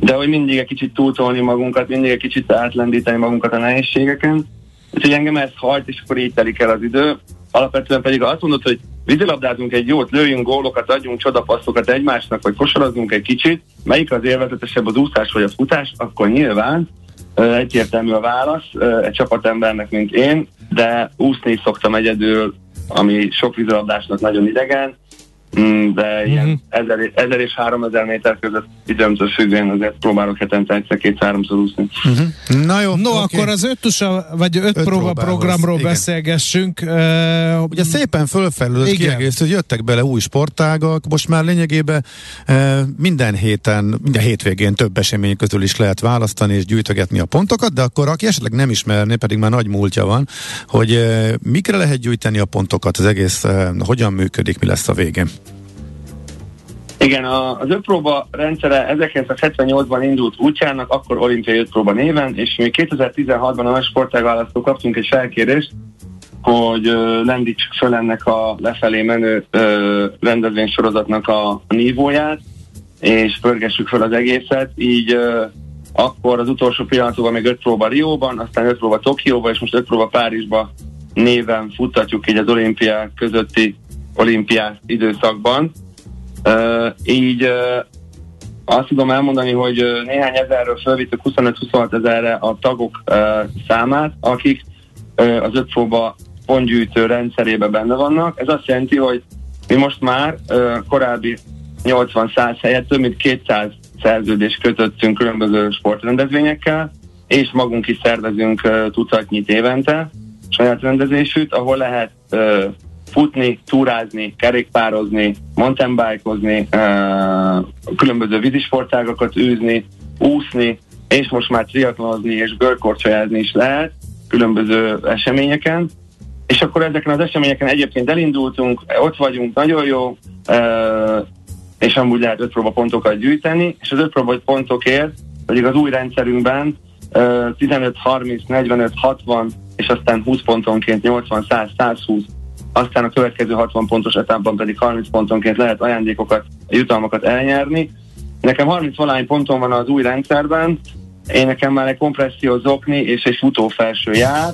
de hogy mindig egy kicsit túltolni magunkat, mindig egy kicsit átlendíteni magunkat a nehézségeken. Úgyhogy engem ez hajt, és akkor így telik el az idő. Alapvetően pedig azt mondod, hogy vízilabdázunk egy jót, lőjünk gólokat, adjunk csodapasszokat egymásnak, vagy kosarazzunk egy kicsit, melyik az élvezetesebb az úszás vagy a futás, akkor nyilván Egyértelmű a válasz, egy csapatembernek, mint én, de úszni szoktam egyedül, ami sok vízilabdásnak nagyon idegen, Mm, de ilyen mm-hmm. 1000, 1000 és 3000 méter között időmtől függően azért próbálok hetente egyszer két háromszor úszni. Mm-hmm. Na jó, no, okay. akkor az ötusa, vagy öt, öt próba programról igen. beszélgessünk. Uh, Ugye szépen fölfelülött kiegész, hogy jöttek bele új sportágak, most már lényegében uh, minden héten, minden hétvégén több esemény közül is lehet választani és gyűjtögetni a pontokat, de akkor aki esetleg nem ismerné, pedig már nagy múltja van, hogy uh, mikre lehet gyűjteni a pontokat, az egész uh, hogyan működik, mi lesz a végén. Igen, az ötpróba rendszere 1978-ban indult útjának, akkor olimpiai ötpróba néven, és még 2016-ban a sportágválasztó kaptunk egy felkérést, hogy uh, lendítsük föl ennek a lefelé menő uh, rendezvénysorozatnak a, a nívóját, és pörgessük föl az egészet, így akkor az utolsó pillanatban még öt próba Rióban, aztán öt próba Tokióban, és most öt próba Párizsba néven futtatjuk így az olimpiák közötti olimpiás időszakban. Így azt tudom elmondani, hogy néhány ezerről fölvittük 25-26 ezerre a tagok számát, akik az ötfóba pontgyűjtő rendszerébe benne vannak. Ez azt jelenti, hogy mi most már korábbi 80-100 helyett több mint 200 szerződést kötöttünk különböző sportrendezvényekkel, és magunk is szervezünk tucatnyit évente saját rendezésűt, ahol lehet futni, túrázni, kerékpározni, mountainbikeozni, különböző vízisportágokat űzni, úszni, és most már triatlonozni és görkorcsolyázni is lehet különböző eseményeken. És akkor ezeken az eseményeken egyébként elindultunk, ott vagyunk, nagyon jó, és amúgy lehet 5 próba pontokat gyűjteni, és az 5 próba pontokért pedig az új rendszerünkben 15, 30, 45, 60, és aztán 20 pontonként 80, 100, 120 aztán a következő 60 pontos etapban pedig 30 pontonként lehet ajándékokat, jutalmakat elnyerni. Nekem 30 valány ponton van az új rendszerben, én nekem már egy kompresszió zokni és egy futó felső jár.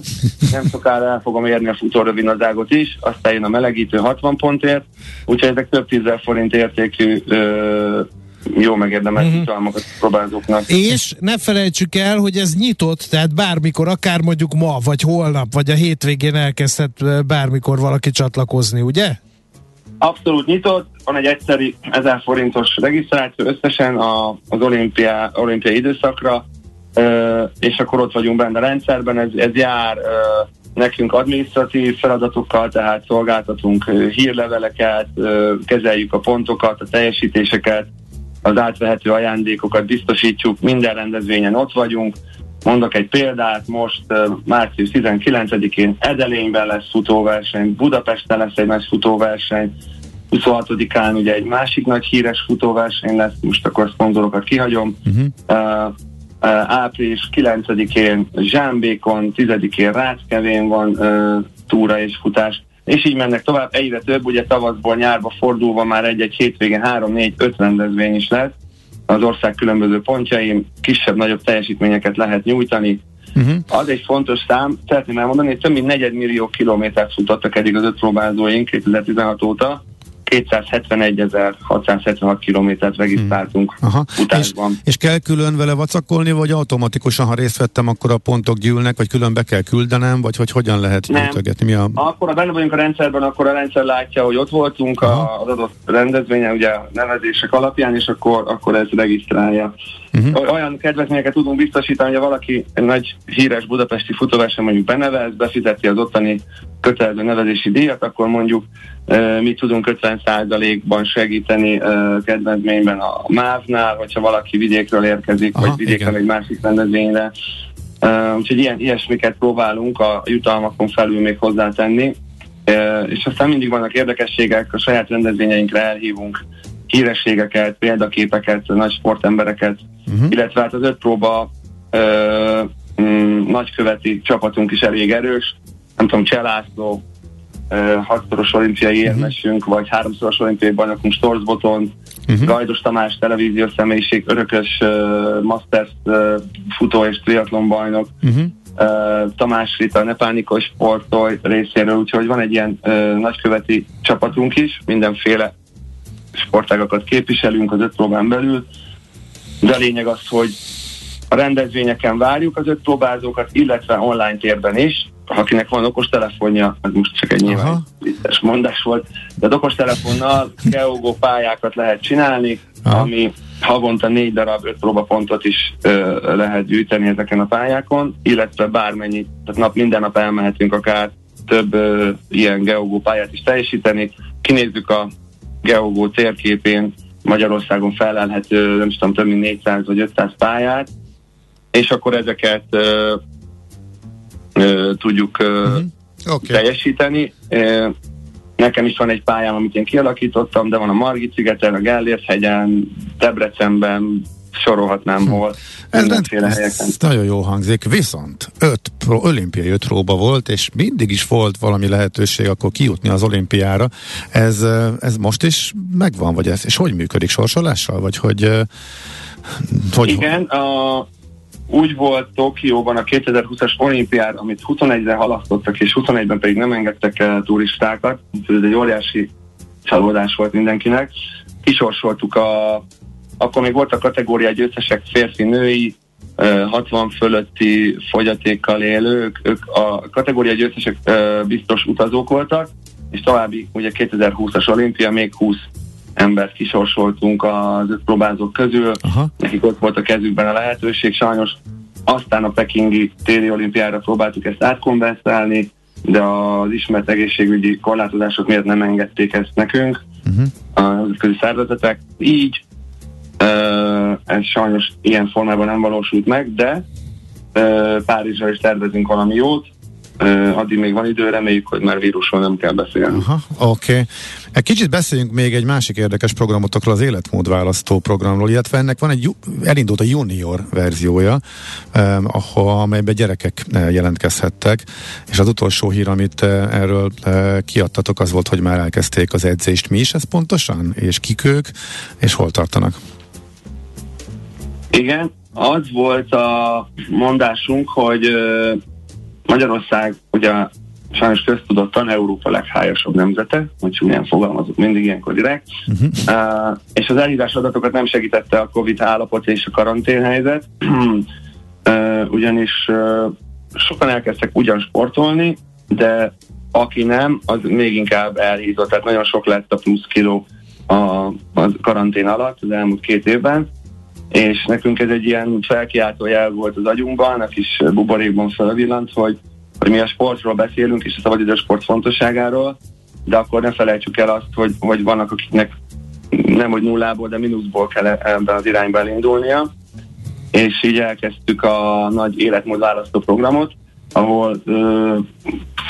Nem sokára el fogom érni a futó rövidnazágot is, aztán jön a melegítő 60 pontért, úgyhogy ezek több tízzel forint értékű ö, jó megérdemelt uh-huh. jutalmakat próbálzóknak. És ne felejtsük el, hogy ez nyitott, tehát bármikor, akár mondjuk ma, vagy holnap, vagy a hétvégén elkezdhet bármikor valaki csatlakozni, ugye? Abszolút nyitott, van egy egyszeri 1000 forintos regisztráció összesen a, az olimpia, olimpiai időszakra, és akkor ott vagyunk benne a rendszerben, ez, ez jár nekünk administratív feladatokkal, tehát szolgáltatunk hírleveleket, kezeljük a pontokat, a teljesítéseket, az átvehető ajándékokat biztosítjuk, minden rendezvényen ott vagyunk. Mondok egy példát, most március 19-én Edelényben lesz futóverseny, Budapesten lesz egy nagy futóverseny, 26-án ugye egy másik nagy híres futóverseny lesz, most akkor szponzorokat kihagyom. Uh-huh. Uh, április 9-én Zsámbékon, 10-én Ráckevén van uh, túra és futás, és így mennek tovább, egyre több, ugye tavaszból nyárba fordulva már egy-egy hétvégén 3-4-5 rendezvény is lesz, az ország különböző pontjain kisebb-nagyobb teljesítményeket lehet nyújtani. Uh-huh. Az egy fontos szám, szeretném elmondani, hogy több mint 4 millió kilométert futottak eddig az öt próbálóink 2016 óta, 271.676 kilométert regisztráltunk hmm. Aha. utásban. És, és kell külön vele vacakolni, vagy automatikusan, ha részt vettem, akkor a pontok gyűlnek, vagy külön be kell küldenem, vagy hogy hogyan lehet gyűjtögetni? Mi a... Akkor, ha benne vagyunk a rendszerben, akkor a rendszer látja, hogy ott voltunk Aha. az adott rendezvényen, ugye nevezések alapján, és akkor, akkor ez regisztrálja. Uh-huh. Olyan kedvezményeket tudunk biztosítani, hogy valaki egy nagy híres budapesti futóversen mondjuk benevez, befizeti az ottani kötelező nevezési díjat, akkor mondjuk mi tudunk 50%-ban segíteni kedvezményben a MÁV-nál, hogyha valaki vidékről érkezik, Aha, vagy vidékről igen. egy másik rendezvényre. Úgyhogy ilyen, ilyesmiket próbálunk a jutalmakon felül még hozzátenni. És aztán mindig vannak érdekességek, a saját rendezvényeinkre elhívunk hírességeket, példaképeket, nagy sportembereket, uh-huh. illetve hát az öt próba ö, mm, nagyköveti csapatunk is elég erős. Nem tudom, Cselászló, hatszoros olimpiai uh-huh. érmesünk, vagy háromszoros olimpiai bajnokunk Storzboton, uh-huh. Gajdos Tamás televíziós személyiség, örökös uh, Masters uh, futó és triatlon bajnok, uh-huh. uh, Tamás Rita, Nepánikos sportolj részéről, úgyhogy van egy ilyen uh, nagyköveti csapatunk is, mindenféle sportágakat képviselünk az öt próbán belül, de a lényeg az, hogy a rendezvényeken várjuk az öt próbázókat, illetve online térben is, akinek van okos telefonja, ez most csak egy nyilván vicces mondás volt, de az okos telefonnal geogó pályákat lehet csinálni, Aha. ami havonta négy darab öt próbapontot is ö, lehet gyűjteni ezeken a pályákon, illetve bármennyi, tehát nap minden nap elmehetünk akár több ö, ilyen geogó pályát is teljesíteni, kinézzük a geogó térképén Magyarországon felelhető, nem tudom, több mint 400 vagy 500 pályát, és akkor ezeket ö, tudjuk ö, uh-huh. okay. teljesíteni. Nekem is van egy pályám, amit én kialakítottam, de van a Margit szigeten, a Gellért hegyen, Debrecenben, sorolhatnám hm. hol. Ez, ez nagyon jó hangzik, viszont öt pro, olimpiai öt próba volt, és mindig is volt valami lehetőség akkor kijutni az olimpiára. Ez, ez most is megvan, vagy ez? És hogy működik sorsolással? Vagy hogy, hogy Igen, a, úgy volt Tokióban a 2020-as olimpiára, amit 21-re halasztottak, és 21-ben pedig nem engedtek el turistákat, ez egy óriási csalódás volt mindenkinek. Kisorsoltuk a akkor még voltak kategóriá győztesek férfi-női, 60 fölötti fogyatékkal élők, ők a kategória győztesek biztos utazók voltak, és további ugye 2020-as olimpia még 20 embert kisorsoltunk az öt próbázók közül, Aha. nekik ott volt a kezükben a lehetőség, sajnos aztán a pekingi téli olimpiára próbáltuk ezt átkonverszálni, de az ismert egészségügyi korlátozások miatt nem engedték ezt nekünk, uh-huh. a közi szervezetek. Így ez sajnos ilyen formában nem valósult meg, de Párizsra is tervezünk valami jót, Uh, addig még van idő, reméljük, hogy már vírusról nem kell beszélni. Aha, oké. Okay. Egy kicsit beszéljünk még egy másik érdekes programotokról, az életmódválasztó programról, illetve ennek van egy, elindult a junior verziója, um, ahol, amelyben gyerekek jelentkezhettek, és az utolsó hír, amit erről uh, kiadtatok, az volt, hogy már elkezdték az edzést. Mi is ez pontosan? És kik ők, és hol tartanak? Igen, az volt a mondásunk, hogy Magyarország ugye sajnos köztudottan Európa leghájasabb nemzete, hogy csúnyán fogalmazok mindig ilyenkor direkt, uh-huh. uh, és az elhívás adatokat nem segítette a Covid állapot és a karanténhelyzet, uh, ugyanis uh, sokan elkezdtek ugyan sportolni, de aki nem, az még inkább elhízott, tehát nagyon sok lett a plusz kiló a, a karantén alatt az elmúlt két évben, és nekünk ez egy ilyen felkiáltó jel volt az agyunkban, a kis buborékban felvillant, hogy, hogy mi a sportról beszélünk, és a szabadidős sport fontosságáról, de akkor ne felejtsük el azt, hogy, hogy vannak akiknek nem hogy nullából, de mínuszból kell ebben az irányba elindulnia, és így elkezdtük a nagy életmód választó programot, ahol ö,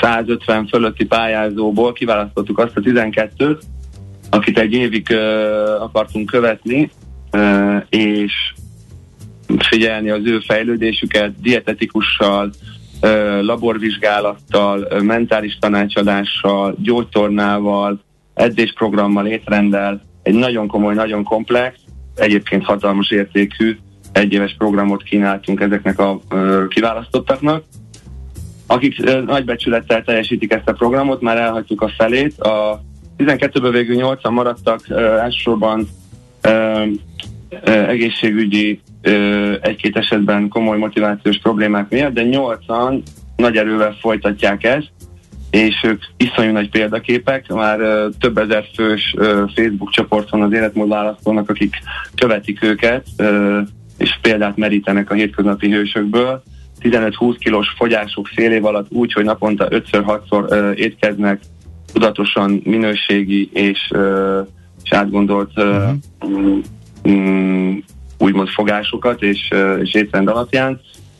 150 fölötti pályázóból kiválasztottuk azt a 12-t, akit egy évig ö, akartunk követni, és figyelni az ő fejlődésüket dietetikussal, laborvizsgálattal, mentális tanácsadással, gyógytornával, edzésprogrammal, étrenddel, egy nagyon komoly, nagyon komplex, egyébként hatalmas értékű egyéves programot kínáltunk ezeknek a kiválasztottaknak, akik ö, nagy becsülettel teljesítik ezt a programot, már elhagytuk a felét. A 12-ből végül 8-an maradtak, elsősorban egészségügyi egy-két esetben komoly motivációs problémák miatt, de 8-an nagy erővel folytatják ezt, és ők iszonyú nagy példaképek, már több ezer fős Facebook csoport van az életmód választónak, akik követik őket, és példát merítenek a hétköznapi hősökből. 15-20 kilós fogyások fél év alatt úgy, hogy naponta 5-6-szor étkeznek, tudatosan minőségi és, ö, és átgondolt uh-huh. um, úgymond fogásokat és, és étrend alapján,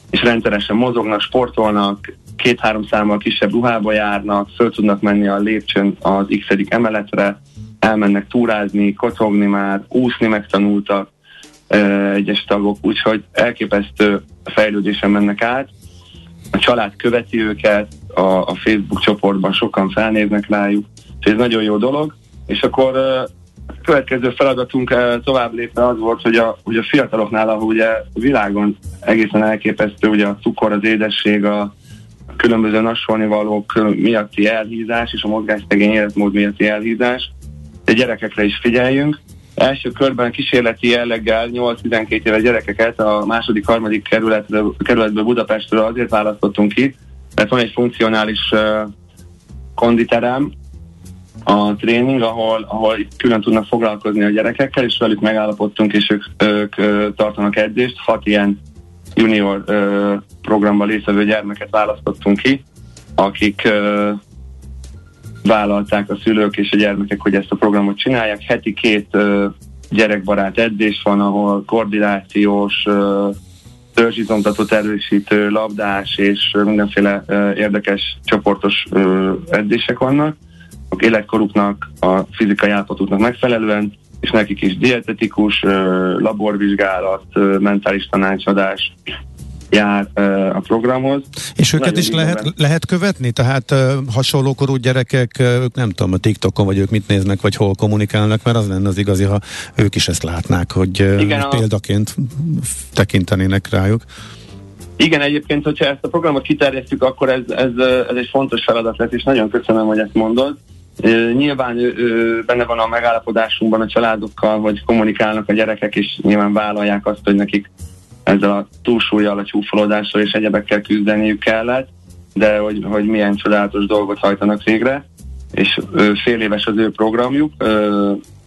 és rendszeresen mozognak, sportolnak, két-három számmal kisebb ruhába járnak, föl tudnak menni a lépcsőn az x emeletre, elmennek túrázni, kocogni már, úszni megtanultak, egyes tagok, úgyhogy elképesztő fejlődésen mennek át. A család követi őket, a, a Facebook csoportban sokan felnéznek rájuk, és ez nagyon jó dolog. És akkor következő feladatunk tovább lépve az volt, hogy a, hogy a fiataloknál, ahol ugye a világon egészen elképesztő, ugye a cukor, az édesség, a, különböző valók miatti elhízás és a mozgásszegény életmód miatti elhízás, de gyerekekre is figyeljünk, első körben kísérleti jelleggel 8-12 éves gyerekeket a második, harmadik kerületből, kerületből Budapestről azért választottunk ki, mert van egy funkcionális uh, konditerem, a tréning, ahol, ahol külön tudnak foglalkozni a gyerekekkel, és velük megállapodtunk, és ők, ők tartanak edzést. Hat ilyen junior uh, programban részvevő gyermeket választottunk ki, akik uh, vállalták a szülők és a gyermekek, hogy ezt a programot csinálják. Heti két uh, gyerekbarát edzés van, ahol koordinációs, uh, törzsizomtatott erősítő, labdás és mindenféle uh, érdekes csoportos uh, edzések vannak. A életkoruknak, a fizikai állapotuknak megfelelően, és nekik is dietetikus, laborvizsgálat, mentális tanácsadás, jár a programhoz. És őket Nagyon is lehet, lehet követni? Tehát uh, hasonló korú gyerekek, ők nem tudom, a TikTokon vagy ők mit néznek, vagy hol kommunikálnak, mert az lenne az igazi, ha ők is ezt látnák, hogy Igen, a... példaként tekintenének rájuk. Igen, egyébként, hogyha ezt a programot kiterjesztjük, akkor ez, ez, ez egy fontos feladat lesz, és nagyon köszönöm, hogy ezt mondod. Nyilván benne van a megállapodásunkban a családokkal, hogy kommunikálnak a gyerekek, és nyilván vállalják azt, hogy nekik ezzel a túlsúlyjal, a csúfolódással és egyebekkel küzdeniük kellett, de hogy, hogy milyen csodálatos dolgot hajtanak végre, és fél éves az ő programjuk,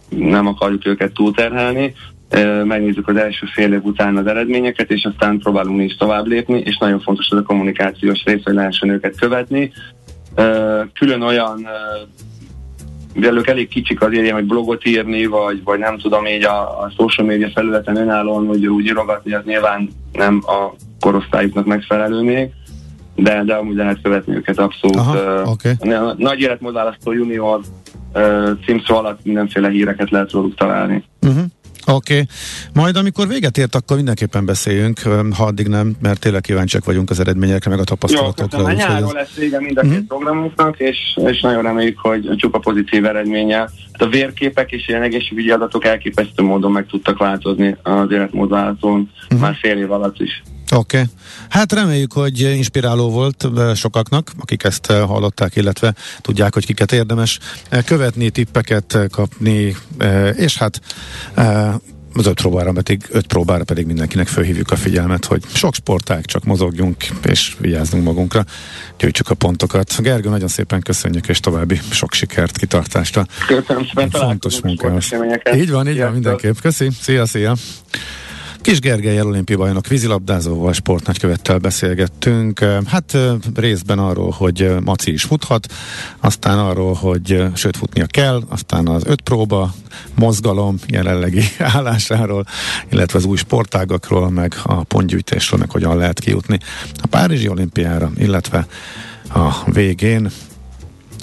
nem akarjuk őket túlterhelni, megnézzük az első fél év után az eredményeket, és aztán próbálunk mi is tovább lépni, és nagyon fontos az a kommunikációs rész, hogy lehessen őket követni. Külön olyan mivel ők elég kicsik azért ilyen, hogy blogot írni, vagy, vagy nem tudom így a, a social media felületen önállóan, hogy úgy írogatni, az nyilván nem a korosztályuknak megfelelő még, de, de amúgy lehet követni őket abszolút. Aha, uh, okay. a nagy életmódválasztó junior uh, címszó alatt mindenféle híreket lehet róluk találni. Uh-huh. Oké, okay. majd amikor véget ért, akkor mindenképpen beszéljünk, ha addig nem, mert tényleg kíváncsiak vagyunk az eredményekre, meg a tapasztalatokra. Jó, köszönöm. Nyáron lesz vége mind a két uh-huh. programunknak, és, és nagyon reméljük, hogy csupa pozitív eredménye. Hát a vérképek és ilyen egészségügyi adatok elképesztő módon meg tudtak változni az életmódváltón uh-huh. már fél év alatt is. Oké. Okay. Hát reméljük, hogy inspiráló volt sokaknak, akik ezt hallották, illetve tudják, hogy kiket érdemes követni, tippeket kapni, és hát az öt próbára pedig, öt próbára pedig mindenkinek felhívjuk a figyelmet, hogy sok sportág, csak mozogjunk és vigyázzunk magunkra, gyűjtsük a pontokat. Gergő, nagyon szépen köszönjük, és további sok sikert, kitartást a Köszönöm szépen, fontos munkához. Így van, így van, mindenképp. Köszi, szia, szia. Kis Gergely olimpiai bajnok vízilabdázóval, sportnagykövettel beszélgettünk. Hát részben arról, hogy Maci is futhat, aztán arról, hogy sőt futnia kell, aztán az öt próba, mozgalom jelenlegi állásáról, illetve az új sportágakról, meg a pontgyűjtésről, meg hogyan lehet kijutni a Párizsi olimpiára, illetve a végén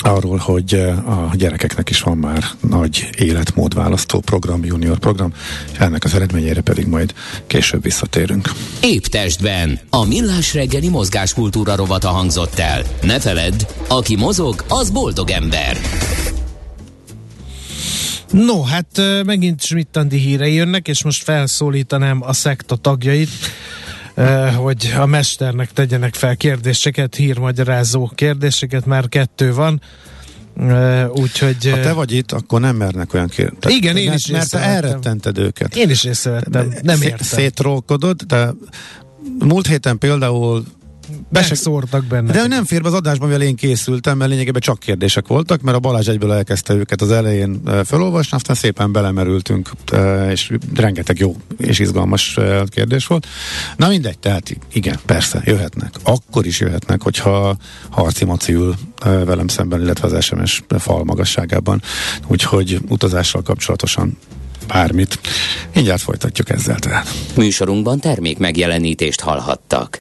arról, hogy eh, a gyerekeknek is van már nagy életmódválasztó program, junior program, és ennek az eredményére pedig majd később visszatérünk. Épp testben a millás reggeli mozgáskultúra rovata hangzott el. Ne feledd, aki mozog, az boldog ember. No, hát eh, megint Schmidt-Andi hírei jönnek, és most felszólítanám a szekta tagjait, hogy a mesternek tegyenek fel kérdéseket, hírmagyarázó kérdéseket, már kettő van. Uh, úgyhogy... Ha te vagy itt, akkor nem mernek olyan kérdést. Igen, én is Mert te elrettented őket. Én is észrevettem, nem értem. Szétrókodod, de múlt héten például Beszórtak benne. De nem fér be az adásban, mivel én készültem, mert lényegében csak kérdések voltak, mert a Balázs egyből elkezdte őket az elején felolvasni, aztán szépen belemerültünk, és rengeteg jó és izgalmas kérdés volt. Na mindegy, tehát igen, persze, jöhetnek. Akkor is jöhetnek, hogyha Harci Maci ül velem szemben, illetve az SMS fal magasságában. Úgyhogy utazással kapcsolatosan bármit. Mindjárt folytatjuk ezzel tehát. Műsorunkban termék megjelenítést hallhattak.